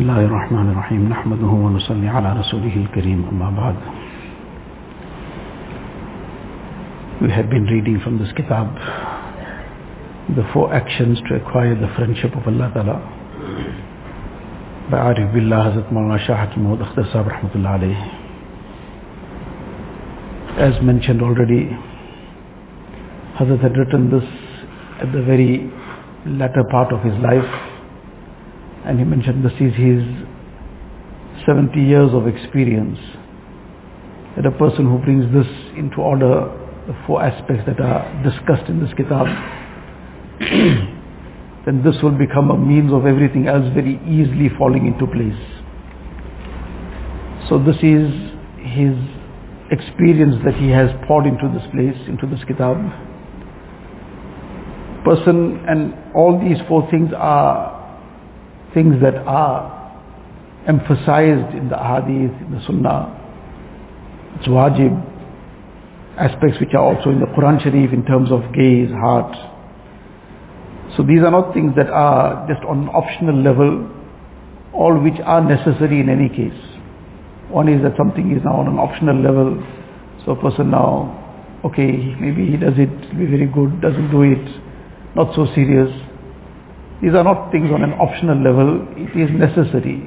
الله الرحمن الرحيم نحمده ونصلي على رسوله الكريم أما بعد We have been reading from this kitab the four actions to acquire the friendship of Allah Ta'ala by Arif Billah Hazrat Maulana Shah Hakim Mahmud Akhtar Sahib Rahmatullah alayhi. As mentioned already, Hazrat had written this at the very latter part of his life and he mentioned this is his 70 years of experience. That a person who brings this into order the four aspects that are discussed in this kitab then this will become a means of everything else very easily falling into place. So this is his experience that he has poured into this place into this kitab. Person and all these four things are things that are emphasized in the hadith, in the sunnah. It's wajib. Aspects which are also in the Quran Sharif in terms of gaze, heart. So these are not things that are just on an optional level, all which are necessary in any case. One is that something is now on an optional level, so a person now, okay, maybe he does it, be very good, doesn't do it, not so serious. These are not things on an optional level, it is necessary.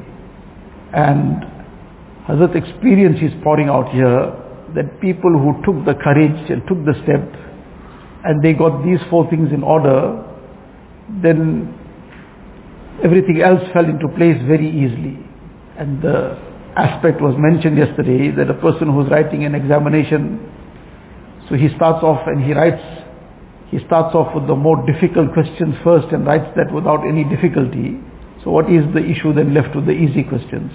And Hazrat experience is pouring out here that people who took the courage and took the step and they got these four things in order, then everything else fell into place very easily. And the aspect was mentioned yesterday that a person who's writing an examination, so he starts off and he writes he starts off with the more difficult questions first and writes that without any difficulty. So what is the issue then left with the easy questions?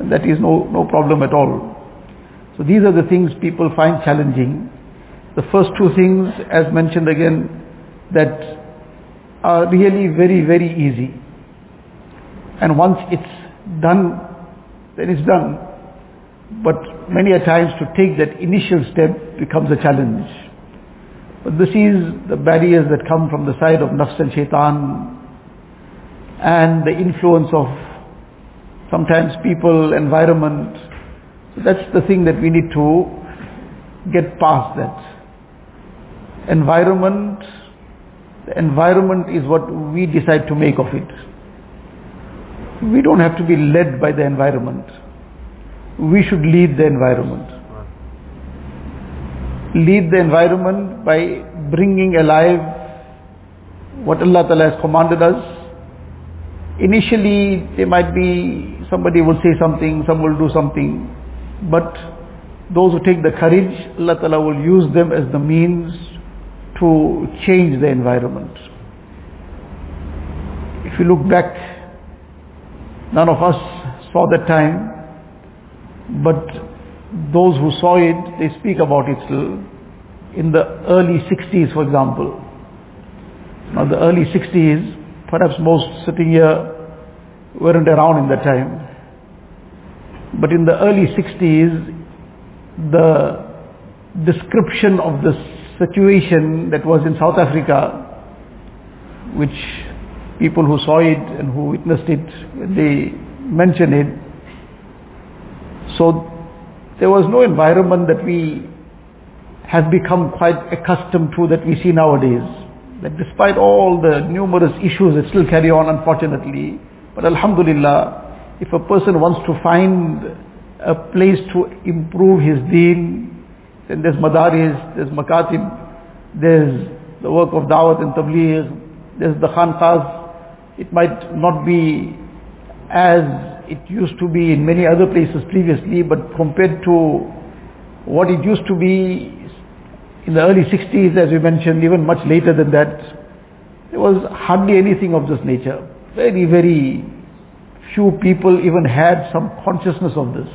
And that is no, no problem at all. So these are the things people find challenging. The first two things, as mentioned again, that are really very, very easy. And once it's done, then it's done. But many a times to take that initial step becomes a challenge. But this is the barriers that come from the side of nafs and shaitan and the influence of sometimes people, environment. So that's the thing that we need to get past that. Environment, the environment is what we decide to make of it. We don't have to be led by the environment. We should lead the environment lead the environment by bringing alive what Allah Ta'ala has commanded us. Initially, there might be, somebody will say something, some will do something, but those who take the courage, Allah Ta'ala will use them as the means to change the environment. If you look back, none of us saw that time, but those who saw it, they speak about it still. In the early 60s, for example. Now the early 60s, perhaps most sitting here weren't around in that time. But in the early 60s, the description of the situation that was in South Africa, which people who saw it and who witnessed it, they mention it. So there was no environment that we have become quite accustomed to that we see nowadays. That despite all the numerous issues that still carry on unfortunately, but Alhamdulillah, if a person wants to find a place to improve his deen, then there's madaris, there's makatib, there's the work of dawat and tabligh, there's the khanqahs. It might not be as it used to be in many other places previously, but compared to what it used to be in the early 60s, as we mentioned, even much later than that, there was hardly anything of this nature. Very, very few people even had some consciousness of this.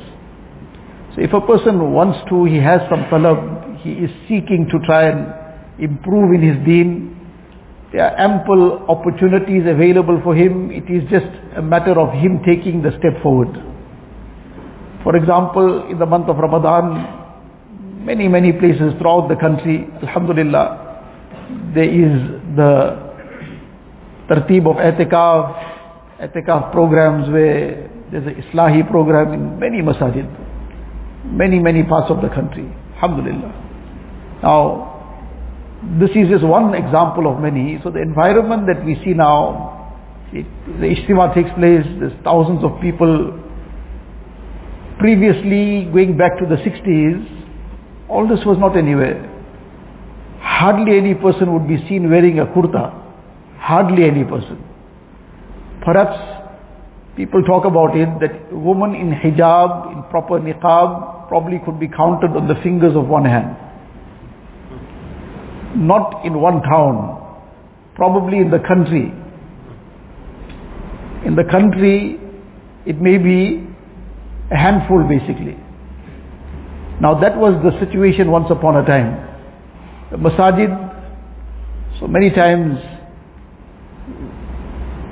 So if a person wants to, he has some talab, he is seeking to try and improve in his deen, there are ample opportunities available for him. It is just a matter of him taking the step forward. For example, in the month of Ramadan, many, many places throughout the country, Alhamdulillah, there is the tartib of i'tikaf etikaf programs where there's an Islahi program in many masajid, many, many parts of the country. Alhamdulillah. Now, this is just one example of many. So the environment that we see now, it, the Ijtima takes place, there's thousands of people. Previously, going back to the 60s, all this was not anywhere. Hardly any person would be seen wearing a kurta. Hardly any person. Perhaps people talk about it that a woman in hijab, in proper niqab, probably could be counted on the fingers of one hand. Not in one town, probably in the country. In the country, it may be a handful basically. Now that was the situation once upon a time. The masajid, so many times,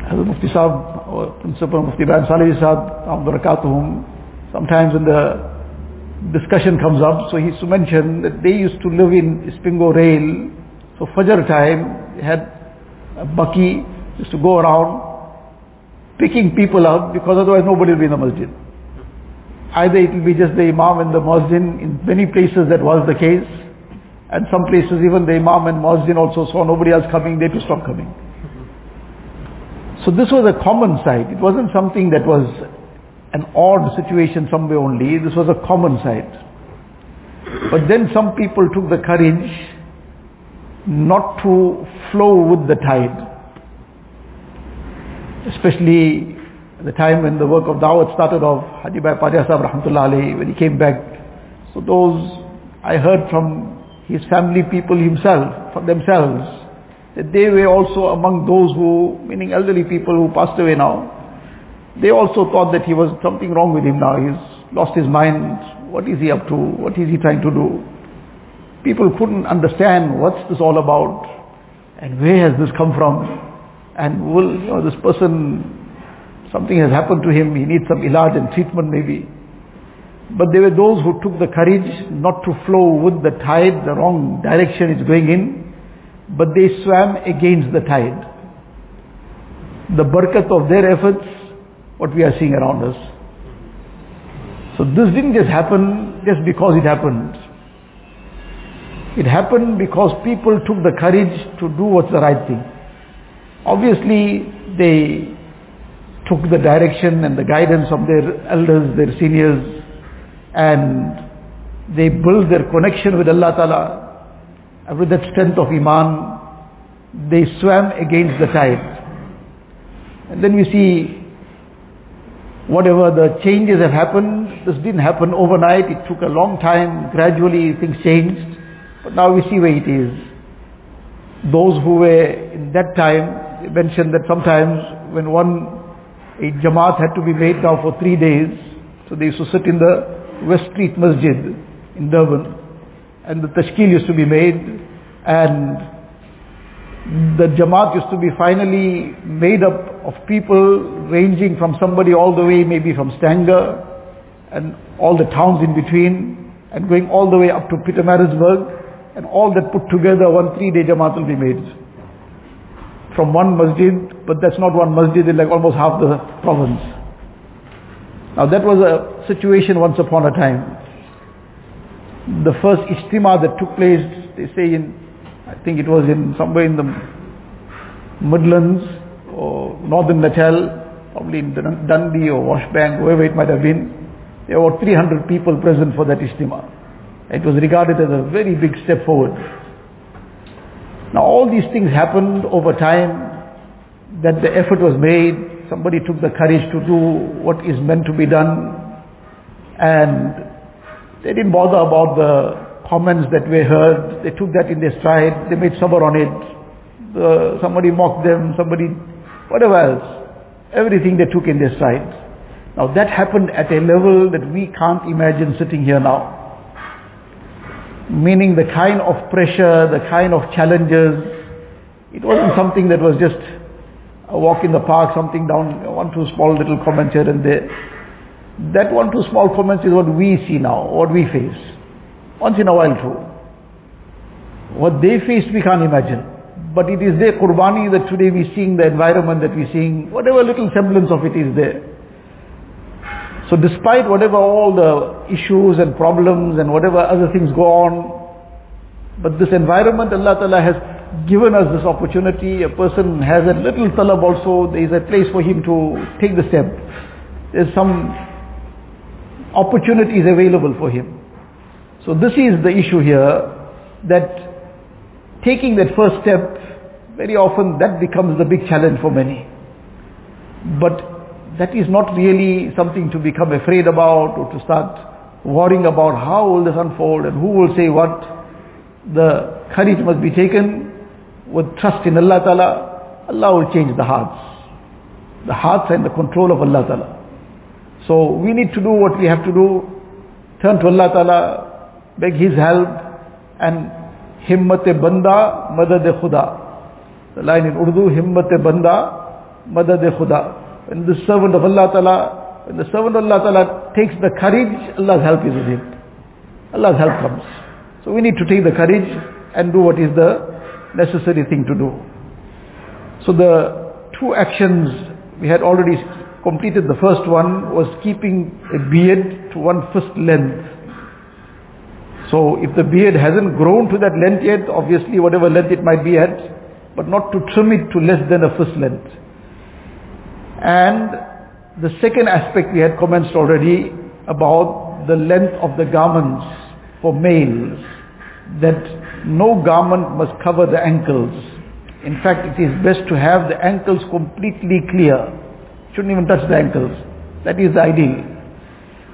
Hazrat Mufti Sahib, or Principal Mufti Ibrahim Salih Sahib, sometimes in the discussion comes up, so he used to mention that they used to live in Spingo Rail, so Fajr time, they had a bucky, used to go around picking people up because otherwise nobody will be in the masjid. Either it will be just the Imam and the Muazzin, in many places that was the case, and some places even the Imam and Muazzin also saw nobody else coming, they to stop coming. So this was a common sight. It wasn't something that was an odd situation somewhere only. This was a common sight. But then some people took the courage not to flow with the tide. Especially the time when the work of Dawat started off, Haji Bhai Padya Sahib Rahmatullah when he came back. So those, I heard from his family people himself, from themselves, that they were also among those who, meaning elderly people who passed away now, they also thought that he was something wrong with him now. He's lost his mind. What is he up to? What is he trying to do? People couldn't understand what's this all about and where has this come from and will, you know, this person, something has happened to him, he needs some ilaj and treatment maybe. But there were those who took the courage not to flow with the tide, the wrong direction it's going in, but they swam against the tide. The barakat of their efforts what we are seeing around us. So this didn't just happen just because it happened. It happened because people took the courage to do what's the right thing. Obviously, they took the direction and the guidance of their elders, their seniors, and they built their connection with Allah Ta'ala. And with that strength of Iman, they swam against the tide. And then we see whatever the changes have happened, this didn't happen overnight, it took a long time, gradually things changed, but now we see where it is. Those who were in that time, mentioned that sometimes when one, a Jamaat had to be made now for three days, so they used to sit in the West Street Masjid in Durban, and the tashkil used to be made, and the Jamaat used to be finally made up of people ranging from somebody all the way maybe from Stanger and all the towns in between and going all the way up to Pietermaritzburg and all that put together one three day Jamaat will be made from one masjid but that's not one masjid it's like almost half the province. Now that was a situation once upon a time. The first ijtima that took place they say in I think it was in somewhere in the Midlands or Northern Natal, probably in Dundee or Washbank, wherever it might have been. There were 300 people present for that Ijtima. It was regarded as a very big step forward. Now all these things happened over time, that the effort was made, somebody took the courage to do what is meant to be done, and they didn't bother about the comments that were heard, they took that in their stride, they made sabr on it. Uh, somebody mocked them, somebody, whatever else. Everything they took in their stride. Now that happened at a level that we can't imagine sitting here now. Meaning the kind of pressure, the kind of challenges, it wasn't something that was just a walk in the park, something down, one, two small little comments here and there. That one, two small comments is what we see now, what we face. Once in a while too. What they faced we can't imagine. but it is their qurbani that today we're seeing the environment that we're seeing, whatever little semblance of it is there. So despite whatever all the issues and problems and whatever other things go on, but this environment Allah Ta'ala has given us this opportunity. A person has a little talab also, there is a place for him to take the step. There's some opportunities available for him. So this is the issue here, that taking that first step, very often that becomes the big challenge for many. But that is not really something to become afraid about or to start worrying about how will this unfold and who will say what. The courage must be taken with trust in Allah Ta'ala. Allah will change the hearts. The hearts are in the control of Allah Ta'ala. So we need to do what we have to do. Turn to Allah Ta'ala, beg His help and himmat-e banda madad-e khuda. The line in Urdu, himmat-e banda madad-e khuda. When the servant of Allah Ta'ala, when the servant of Allah Ta'ala takes the courage, Allah's help is with him. Allah's help comes. So we need to take the courage and do what is the necessary thing to do. So the two actions, we had already completed the first one, was keeping a beard to one fist length. So if the beard hasn't grown to that length yet, obviously whatever length it might be at, but not to trim it to less than a fist length. And the second aspect we had commenced already about the length of the garments for males, that no garment must cover the ankles. In fact, it is best to have the ankles completely clear. Shouldn't even touch the ankles. That is the ideal.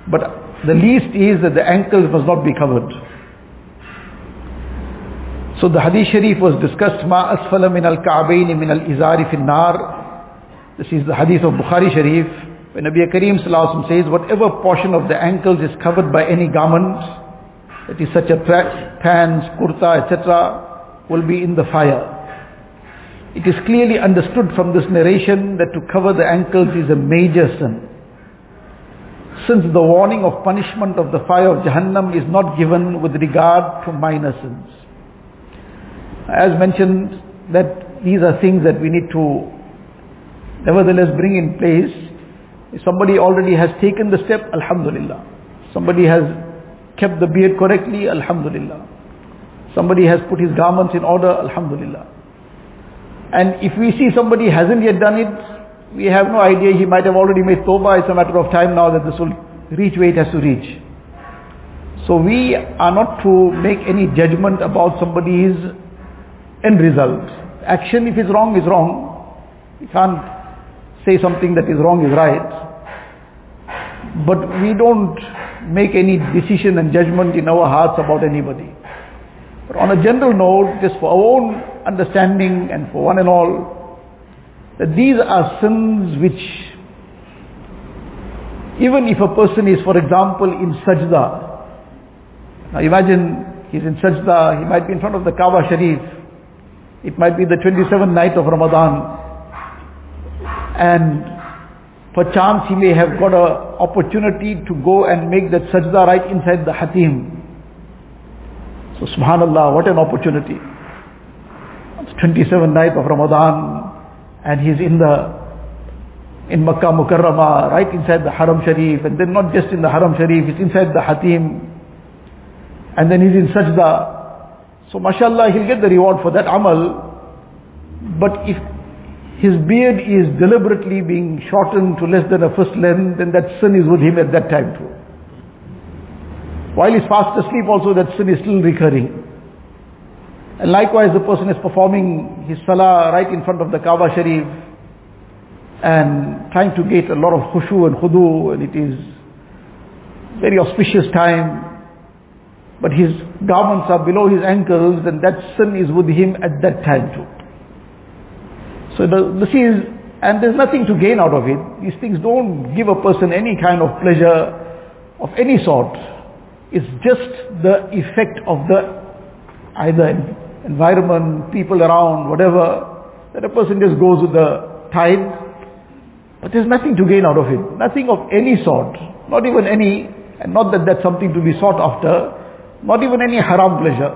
But the least is that the ankles must not be covered. So the hadith sharif was discussed, ma asfala min al-ka'bayn min al-izari fi nar this is the hadith of Bukhari Sharif. When Nabi Kareem says, whatever portion of the ankles is covered by any garment, that is such a pants, kurta, etc., will be in the fire. It is clearly understood from this narration that to cover the ankles is a major sin. Since the warning of punishment of the fire of Jahannam is not given with regard to minor sins. As mentioned, that these are things that we need to nevertheless bring in place. If somebody already has taken the step, Alhamdulillah. Somebody has kept the beard correctly, Alhamdulillah. Somebody has put his garments in order, Alhamdulillah. And if we see somebody hasn't yet done it, we have no idea, he might have already made tawbah, it's a matter of time now that this will reach where it has to reach. So we are not to make any judgment about somebody's end result. Action, if it's wrong, is wrong. We can't say something that is wrong is right. But we don't make any decision and judgment in our hearts about anybody. But on a general note, just for our own understanding and for one and all, that these are sins which, even if a person is, for example, in sajda, now imagine he's in sajda, he might be in front of the Kaaba Sharif, it might be the 27th night of Ramadan, and perchance he may have got an opportunity to go and make that sajda right inside the hatim. So subhanallah, what an opportunity. It's 27th night of Ramadan and he's in the in Makkah Mukarramah, right inside the Haram Sharif, and then not just in the Haram Sharif, he's inside the Hatim, and then he's in Sajda. So mashallah, he'll get the reward for that amal. But if his beard is deliberately being shortened to less than a first length, then that sin is with him at that time too. While he's fast asleep also that sin is still recurring. And likewise the person is performing his salah right in front of the Kaaba Sharif and trying to get a lot of khushu and khudu and it is very auspicious time but his garments are below his ankles and that sin is with him at that time too. So the, this is, and there's nothing to gain out of it. These things don't give a person any kind of pleasure of any sort. It's just the effect of the either environment, people around, whatever, that a person just goes with the tide. But there's nothing to gain out of it. Nothing of any sort. Not even any, and not that that's something to be sought after, not even any haram pleasure.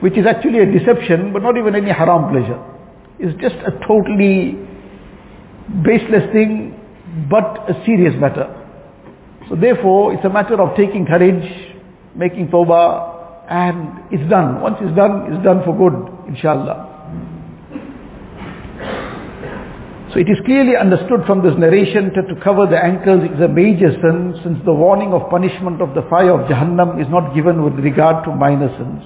which is actually a deception, but not even any haram pleasure. It's just a totally baseless thing, but a serious matter. So therefore, it's a matter of taking courage, making tawbah, and it's done. Once it's done, it's done for good, inshallah. So it is clearly understood from this narration that to cover the ankles is a major sin since the warning of punishment of the fire of Jahannam is not given with regard to minor sins.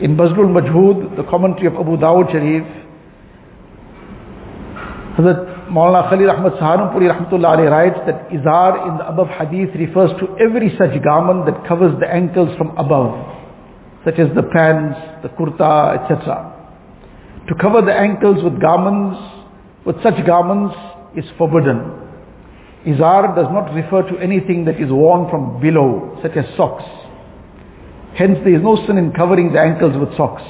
In Bazlul Majhud, the commentary of Abu Dawud Sharif, Hazrat Maulana Khalil Ahmad Saharanpuri Rahmatullah writes that Izar in the above hadith refers to every such garment that covers the ankles from above, such as the pants, the kurta, etc. To cover the ankles with garments with such garments is forbidden. Izar does not refer to anything that is worn from below, such as socks. Hence, there is no sin in covering the ankles with socks.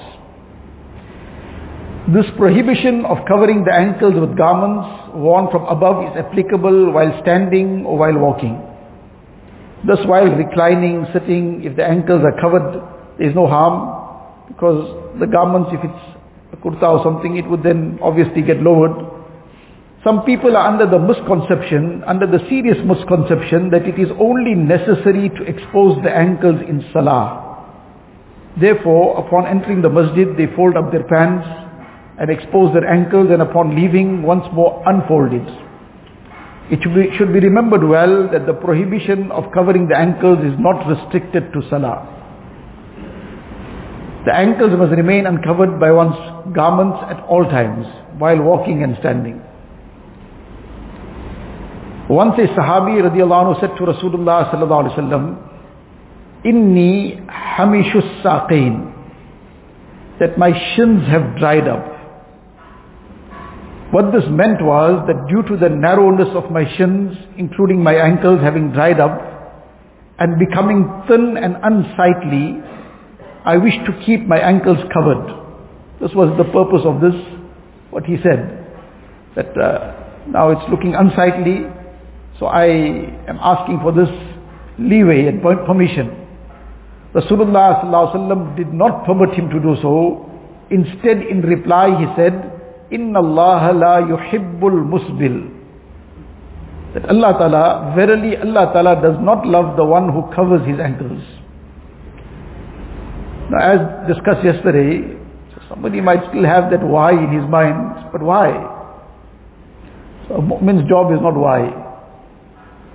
This prohibition of covering the ankles with garments worn from above is applicable while standing or while walking. Thus, while reclining, sitting, if the ankles are covered, there is no harm because the garments, if it's a kurta or something, it would then obviously get lowered. Some people are under the misconception, under the serious misconception that it is only necessary to expose the ankles in salah. Therefore, upon entering the masjid, they fold up their pants and expose their ankles and upon leaving, once more unfold it. Should be, should be remembered well that the prohibition of covering the ankles is not restricted to salah. The ankles must remain uncovered by one's garments at all times while walking and standing. Once a Sahabi radiallahu anhu said to Rasulullah sallallahu alaihi wasallam, Inni hamishus saqain, that my shins have dried up. What this meant was that due to the narrowness of my shins, including my ankles having dried up, and becoming thin and unsightly, I wished to keep my ankles covered. This was the purpose of this, what he said. That uh, now it's looking unsightly, so I am asking for this leeway and permission. Rasulullah did not permit him to do so. Instead, in reply, he said, Inna Allah la yuhibbul musbil. That Allah Ta'ala, verily Allah Ta'ala does not love the one who covers his ankles. Now as discussed yesterday, somebody might still have that why in his mind, but why? So a mu'min's job is not why.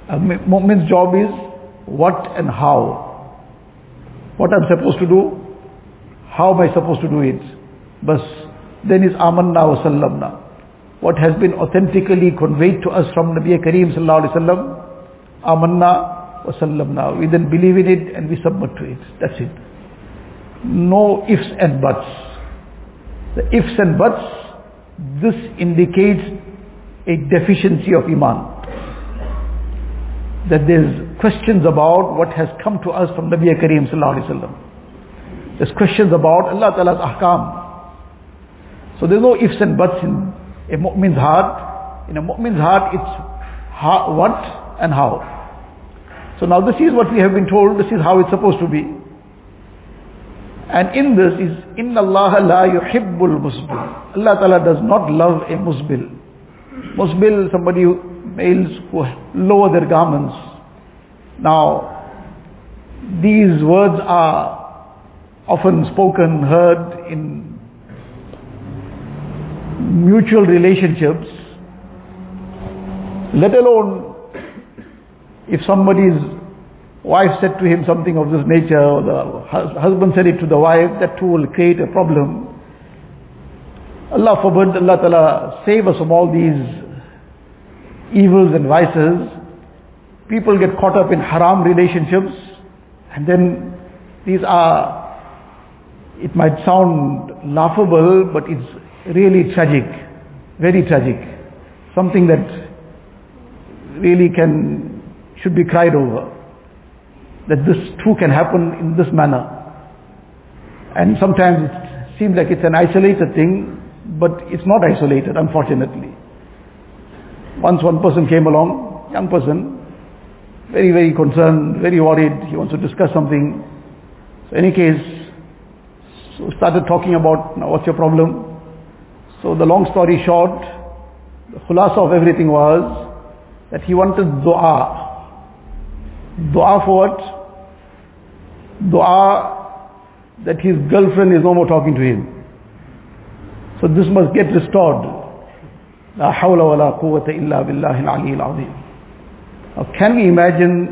A mu'min's job is what and how. What I'm supposed to do, how am I supposed to do it? But then is amanna wa sallamna. What has been authentically conveyed to us from Nabi Kareem sallallahu alaihi wasallam, amanna wa sallamna. We then believe in it and we submit to it. That's it. No ifs and buts. The ifs and buts, this indicates a deficiency of iman that there's questions about what has come to us from Nabi Kareem sallallahu alaihi wasallam. There's questions about Allah Ta'ala's ahkam. So there's no ifs and buts in a mu'min's heart. In a mu'min's heart, it's how, what and how. So now this is what we have been told, this is how it's supposed to be. And in this is, Inna Allah la yuhibbul musbil. Allah Ta'ala does not love a musbil. Musbil, somebody who males who lower their garments. Now, these words are often spoken, heard in mutual relationships, let alone if somebody's wife said to him something of this nature, or the husband said it to the wife, that too will create a problem. Allah forbid, Allah Ta'ala save us from all these evils and vices, people get caught up in haram relationships, and then these are, it might sound laughable, but it's really tragic, very tragic. Something that really can, should be cried over. That this too can happen in this manner. And sometimes it seems like it's an isolated thing, but it's not isolated, unfortunately. Once one person came along, young person, very, very concerned, very worried, he wants to discuss something. So in any case, So started talking about, now what's your problem? So the long story short, the khulasa of everything was that he wanted dua. Dua for what? Dua that his girlfriend is no more talking to him. So this must get restored. La hawla wa la quwwata illa billahi. Now can we imagine,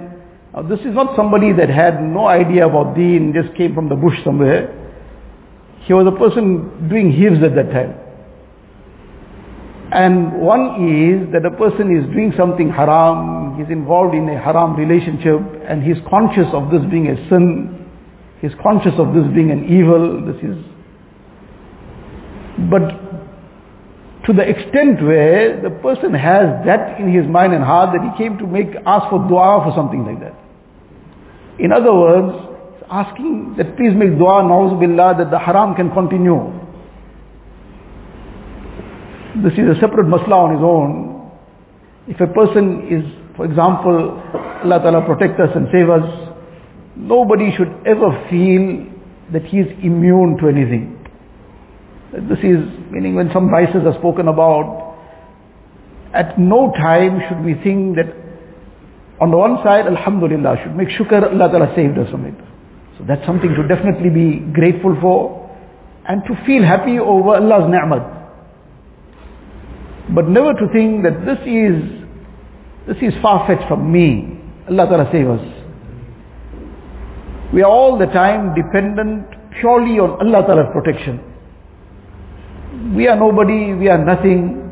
now this is not somebody that had no idea about deen, just came from the bush somewhere. He was a person doing hifz at that time. And one is that a person is doing something haram, he's involved in a haram relationship, and he's conscious of this being a sin, he's conscious of this being an evil, this is. But to the extent where the person has that in his mind and heart that he came to make, ask for dua for something like that. In other words, asking that please make dua, billah, that the haram can continue. This is a separate masla on his own. If a person is, for example, Allah Ta'ala protect us and save us, nobody should ever feel that he is immune to anything. This is meaning when some vices are spoken about, at no time should we think that on the one side, Alhamdulillah, should make shukr Allah Ta'ala saved us from it. So that's something to definitely be grateful for and to feel happy over Allah's ni'mat. But never to think that this is, this is far-fetched from me. Allah Ta'ala save us. We are all the time dependent purely on Allah Ta'ala's protection. We are nobody, we are nothing.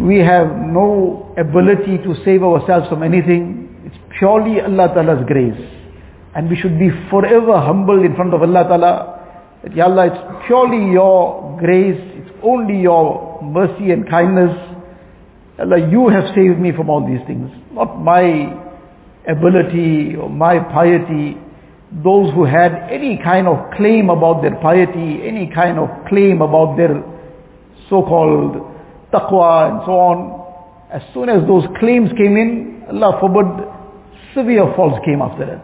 We have no ability to save ourselves from anything. It's purely Allah Ta'ala's grace. And we should be forever humble in front of Allah Ta'ala. That, Ya Allah, it's purely your grace, it's only your mercy and kindness. Allah, you have saved me from all these things. Not my ability or my piety. Those who had any kind of claim about their piety, any kind of claim about their so-called taqwa and so on, as soon as those claims came in, Allah forbid, severe faults came after that.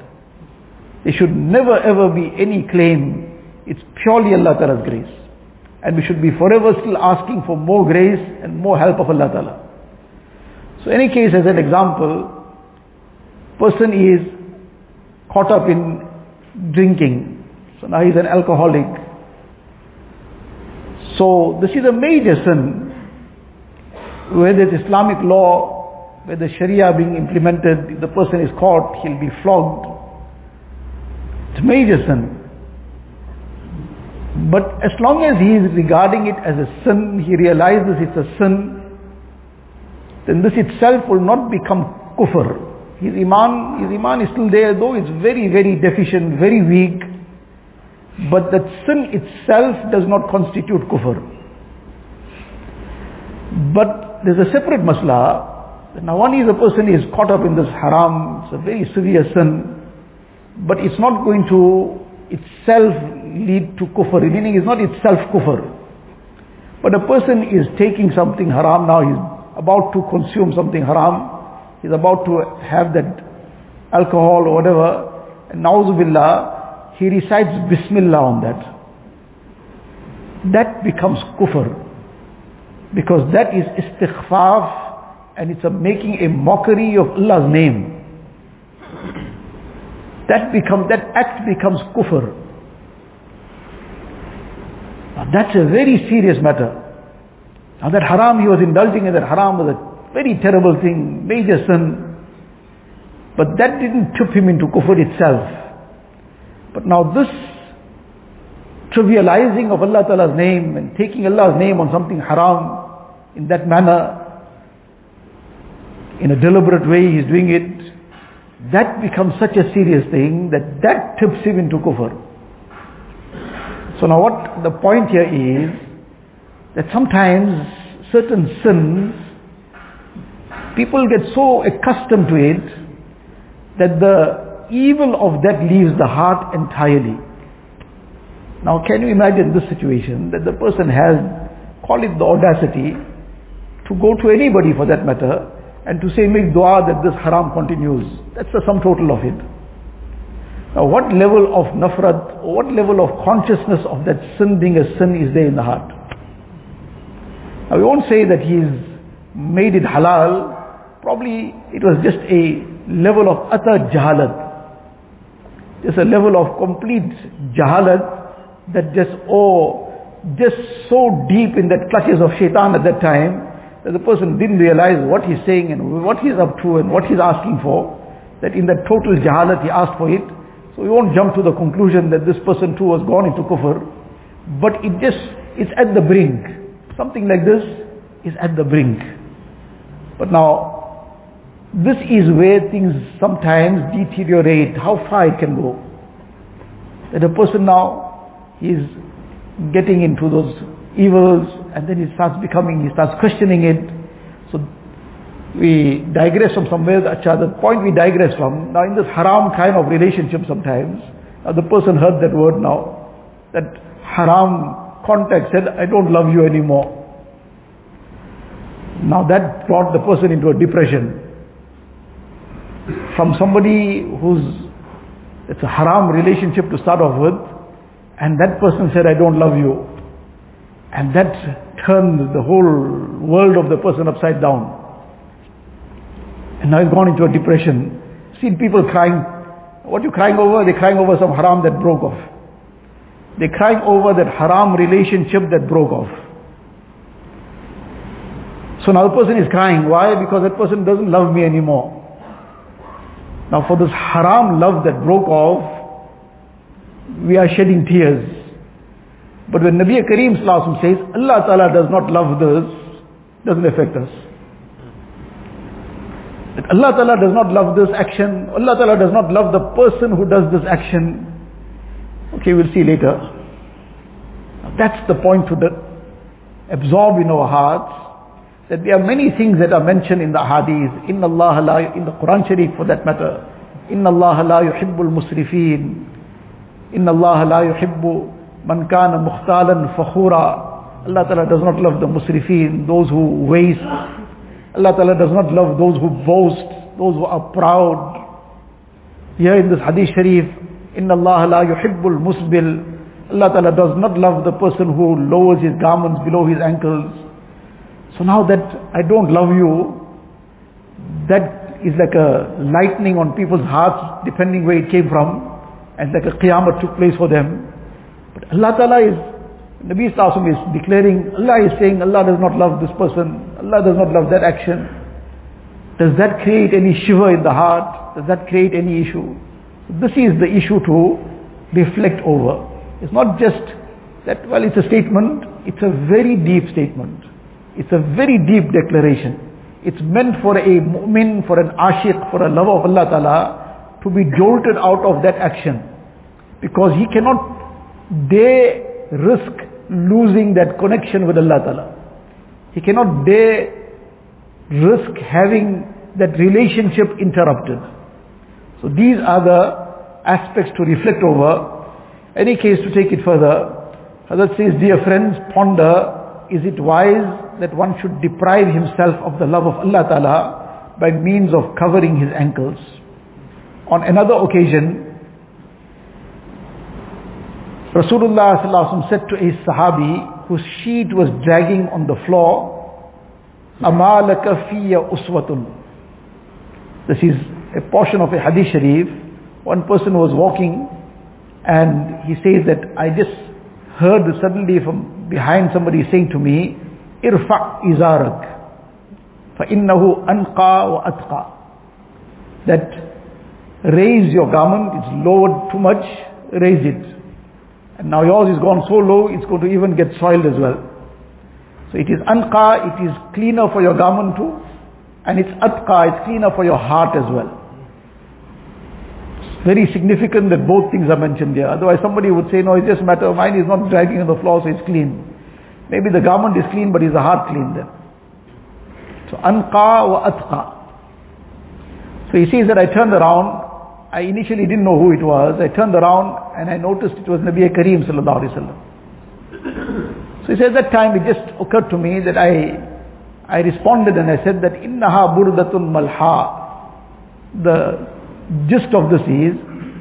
There should never ever be any claim. It's purely Allah Ta'ala's grace. And we should be forever still asking for more grace and more help of Allah Ta'ala. So any case as an example, person is caught up in drinking. So now he's an alcoholic. So this is a major sin where there's Islamic law, where the Sharia being implemented, if the person is caught, he'll be flogged. It's a major sin. But as long as he is regarding it as a sin, he realizes it's a sin, then this itself will not become kufr. His iman, his iman is still there, though it's very, very deficient, very weak. But that sin itself does not constitute kufr. But there's a separate masla. Now one is a person is caught up in this haram, it's a very severe sin, but it's not going to itself lead to kufr. Meaning it's not itself kufr. But a person is taking something haram now, he's about to consume something haram, he's about to have that alcohol or whatever, and na'uzubillah, he recites Bismillah on that. That becomes kufr. Because that is istikhfaf and it's a making a mockery of Allah's name. That becomes, that act becomes kufr. Now that's a very serious matter. Now that haram he was indulging in, that haram was a very terrible thing, major sin. But that didn't tip him into kufr itself. But now this trivializing of Allah Ta'ala's name and taking Allah's name on something haram in that manner, in a deliberate way he's doing it, that becomes such a serious thing that that tips him into kufr. So now what the point here is that sometimes certain sins, people get so accustomed to it that the evil of that leaves the heart entirely. Now can you imagine this situation that the person has, call it the audacity, to go to anybody for that matter and to say make dua that this haram continues. That's the sum total of it. Now what level of nafrat, what level of consciousness of that sin being a sin is there in the heart? Now we won't say that he's made it halal, probably it was just a level of utter jahalat. Just a level of complete jahalat that just, oh, just so deep in that clutches of shaitan at that time that the person didn't realize what he's saying and what he's up to and what he's asking for, that in that total jahalat he asked for it, so we won't jump to the conclusion that this person too was gone into kufr, but it just, it's at the brink. Something like this is at the brink. But now, this is where things sometimes deteriorate, how far it can go. That a person now is getting into those evils and then he starts becoming, he starts questioning it. So we digress from somewhere, acha, the point we digress from, now in this haram kind of relationship sometimes, now the person heard that word now, that haram contact said, I don't love you anymore. Now that brought the person into a depression. From somebody who's, it's a haram relationship to start off with, and that person said, I don't love you. And that turned the whole world of the person upside down. And now he's gone into a depression. Seen people crying. What are you crying over? They're crying over some haram that broke off. They're crying over that haram relationship that broke off. So now the person is crying. Why? Because that person doesn't love me anymore. Now for this haram love that broke off, we are shedding tears. But when Nabi Kareem says, Allah Ta'ala does not love this, doesn't affect us. That Allah Ta'ala does not love this action, Allah Ta'ala does not love the person who does this action. Okay, we'll see later. That's the point to the, absorb in our hearts that there are many things that are mentioned in the hadith. Inna Allah la, in the Quran Sharif for that matter. Inna Allah la yuhibbul musrifin. Inna Allah la yuhibbu man kana mukhtalan fakhura. Allah Ta'ala does not love the musrifin, those who waste. Allah Ta'ala does not love those who boast, those who are proud. Here in this hadith Sharif, Inna Allah la yuhibbul musbil. Allah Ta'ala does not love the person who lowers his garments below his ankles. So now that I don't love you, that is like a lightning on people's hearts depending where it came from. And like a qiyamah took place for them. But Allah Ta'ala is, Nabi Sallallahu is declaring, Allah is saying Allah does not love this person, Allah does not love that action. Does that create any shiver in the heart? Does that create any issue? This is the issue to reflect over. It's not just that, well, it's a statement, it's a very deep statement. It's a very deep declaration. It's meant for a mu'min, for an ashiq, for a lover of Allah Ta'ala to be jolted out of that action. Because he cannot dare risk losing that connection with Allah Ta'ala. He cannot dare risk having that relationship interrupted. So these are the aspects to reflect over. Any case to take it further, Hazrat says, dear friends, ponder, is it wise that one should deprive himself of the love of Allah Ta'ala by means of covering his ankles. On another occasion, Rasulullah said to a Sahabi whose sheet was dragging on the floor, Amalaka fiya uswatun. This is a portion of a hadith sharif. One person was walking and he says that I just heard suddenly from behind somebody saying to me, irfa izarak فإنه أنقى وأتقى that raise your garment it's lowered too much raise it and now yours is gone so low it's going to even get soiled as well so it is anqa it is cleaner for your garment too and it's atqa it's cleaner for your heart as well it's very significant that both things are mentioned here otherwise somebody would say no it's just a matter of mine is not dragging on the floor so it's clean Maybe the garment is clean, but is the heart clean then? So anqa wa atqa. So he says that I turned around. I initially didn't know who it was. I turned around and I noticed it was Nabi Kareem sallallahu. So he says that time it just occurred to me that I I responded and I said that innaha burdatun malha. The gist of this is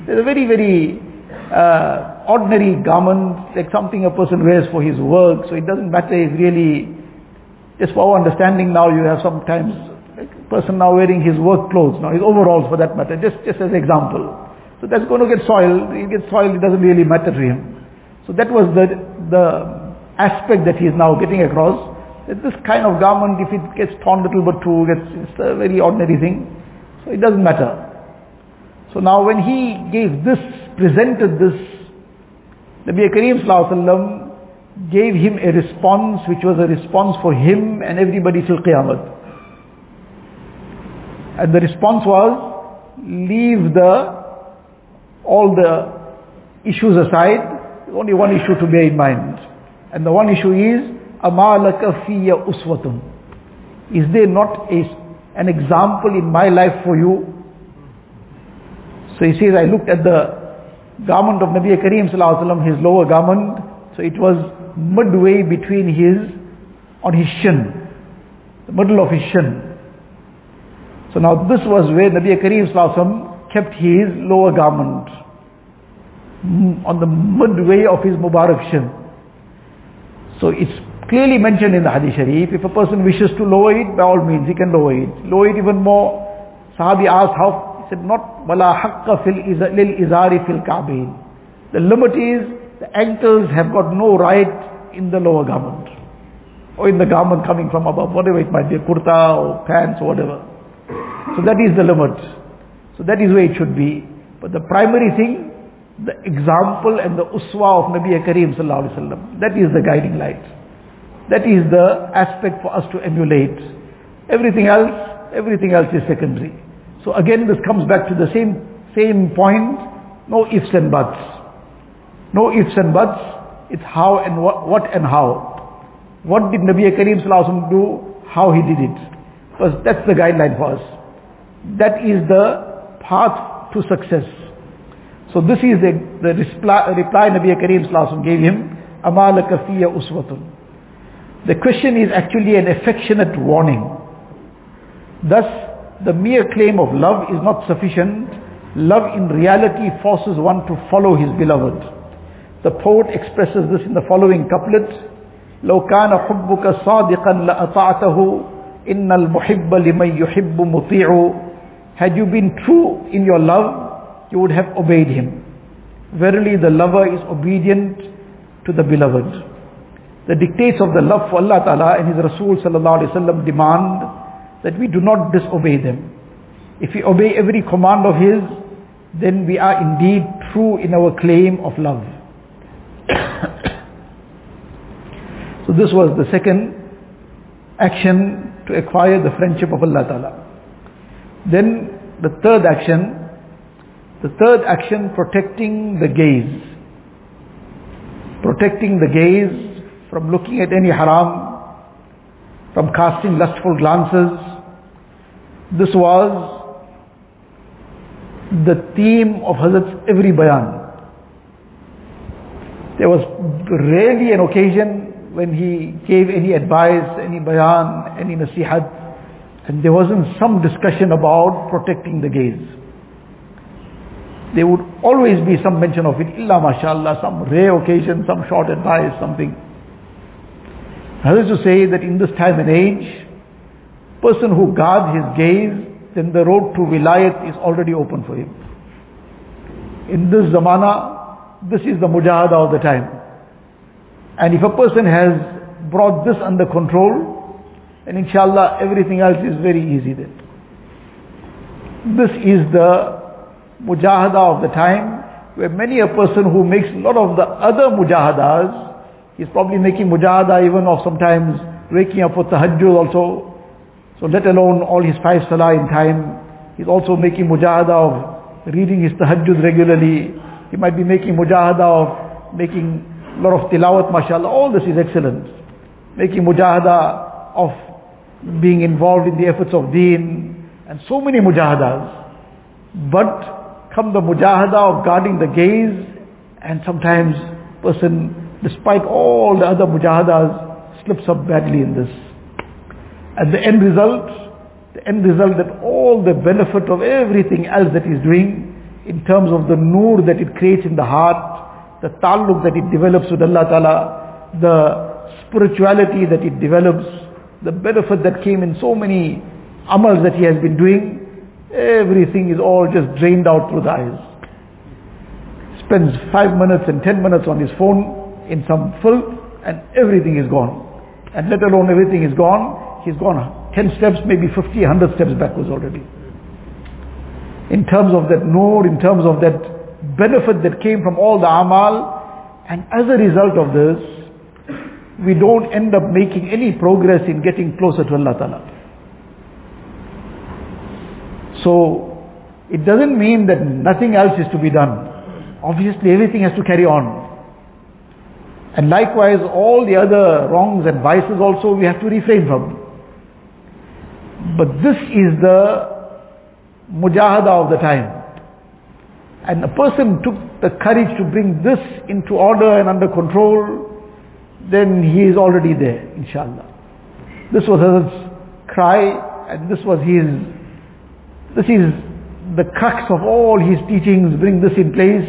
There's a very, very uh, ordinary garment, like something a person wears for his work, so it doesn't matter if really, just for our understanding now, you have sometimes person now wearing his work clothes, now his overalls for that matter, just, just as an example. So that's going to get soiled, it gets soiled, it doesn't really matter to him. So that was the, the aspect that he is now getting across. That this kind of garment, if it gets torn a little bit too, gets, it's a very ordinary thing. So it doesn't matter. So now when he gave this, presented this, Nabi Sallallahu gave him a response which was a response for him and everybody till Qiyamah. And the response was, leave the, all the issues aside, only one issue to bear in mind. And the one issue is, Amalaka fiya uswatun. Is there not a, an example in my life for you? So he says, I looked at the garment of Nabi Kareem Sallallahu his lower garment, so it was midway between his, on his shin, the middle of his shin. So now this was where Nabi Kareem Sallallahu kept his lower garment on the midway of his Mubarak shin. So it's clearly mentioned in the Hadith Sharif, if a person wishes to lower it, by all means he can lower it. Lower it even more. Sahabi asked how, he said not, وَلَا حَقَّ lil izari fil الْكَعْبِينَ The limit is, the ankles have got no right in the lower garment. Or in the garment coming from above, whatever it might be, kurta or pants or whatever. So that is the limit. So that is where it should be. But the primary thing the example and the uswa of Nabi Kareem sallallahu alaihi wasallam. That is the guiding light. That is the aspect for us to emulate. Everything else, everything else is secondary. So again, this comes back to the same same point. No ifs and buts. No ifs and buts. It's how and what, what and how. What did Nabi Kareem sallallahu do? How he did it. Because that's the guideline for us. That is the path to success. So this is the, the reply, reply Nabi Kareem gave him, Amalaka fiya uswatun. The question is actually an affectionate warning. Thus, the mere claim of love is not sufficient. Love in reality forces one to follow his beloved. The poet expresses this in the following couplet. لو كان حبك صادقا لأطعته إن المحب لمن يحب مطيع had you been true in your love, you would have obeyed him. Verily the lover is obedient to the beloved. The dictates of the love for Allah Ta'ala and His Rasul demand that we do not disobey them. If we obey every command of His, then we are indeed true in our claim of love. so this was the second action to acquire the friendship of Allah Ta'ala. Then the third action the third action, protecting the gaze. Protecting the gaze from looking at any haram, from casting lustful glances. This was the theme of Hazrat's every bayan. There was rarely an occasion when he gave any advice, any bayan, any nasihat, and there wasn't some discussion about protecting the gaze there would always be some mention of it, illa mashallah, some rare occasion, some short advice, something. That is to say that in this time and age, person who guards his gaze, then the road to wilayat is already open for him. In this zamana, this is the mujahada of the time. And if a person has brought this under control, then inshallah everything else is very easy then. This is the mujahada of the time, where many a person who makes a lot of the other mujahadas, he's probably making mujahada even of sometimes waking up for tahajjud also. So let alone all his five salah in time. He's also making mujahada of reading his tahajjud regularly. He might be making mujahada of making a lot of tilawat, mashallah. All this is excellent. Making mujahada of being involved in the efforts of deen and so many mujahadas. But come the mujahada of guarding the gaze and sometimes person despite all the other mujahadas slips up badly in this. And the end result, the end result that all the benefit of everything else that he's doing, in terms of the nur that it creates in the heart, the taluk that it develops with Allah Ta'ala, the spirituality that it develops, the benefit that came in so many amals that he has been doing, everything is all just drained out through the eyes. Spends five minutes and ten minutes on his phone in some filth and everything is gone. And let alone everything is gone, he's gone 10 steps, maybe 50, 100 steps backwards already. In terms of that nur, in terms of that benefit that came from all the amal, and as a result of this, we don't end up making any progress in getting closer to Allah Ta'ala. So, it doesn't mean that nothing else is to be done. Obviously, everything has to carry on. And likewise, all the other wrongs and vices also we have to refrain from. But this is the mujahada of the time. And a person took the courage to bring this into order and under control, then he is already there, inshallah. This was his cry, and this was his this is the crux of all his teachings, bring this in place.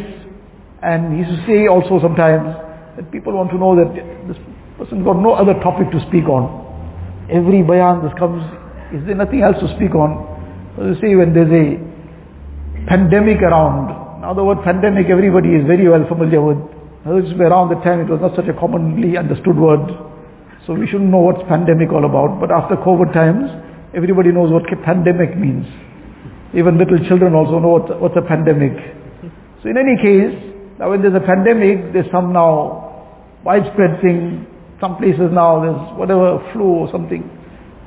And he used to say also sometimes that people want to know that this person got no other topic to speak on. Every bayan this comes, is there nothing else to speak on? So you see when there's a pandemic around, now the word pandemic everybody is very well familiar with. Around the time it was not such a commonly understood word. So we shouldn't know what's pandemic all about. But after COVID times, everybody knows what pandemic means. Even little children also know what, what's a pandemic. So in any case, now when there's a pandemic, there's some now widespread thing. Some places now there's whatever flu or something.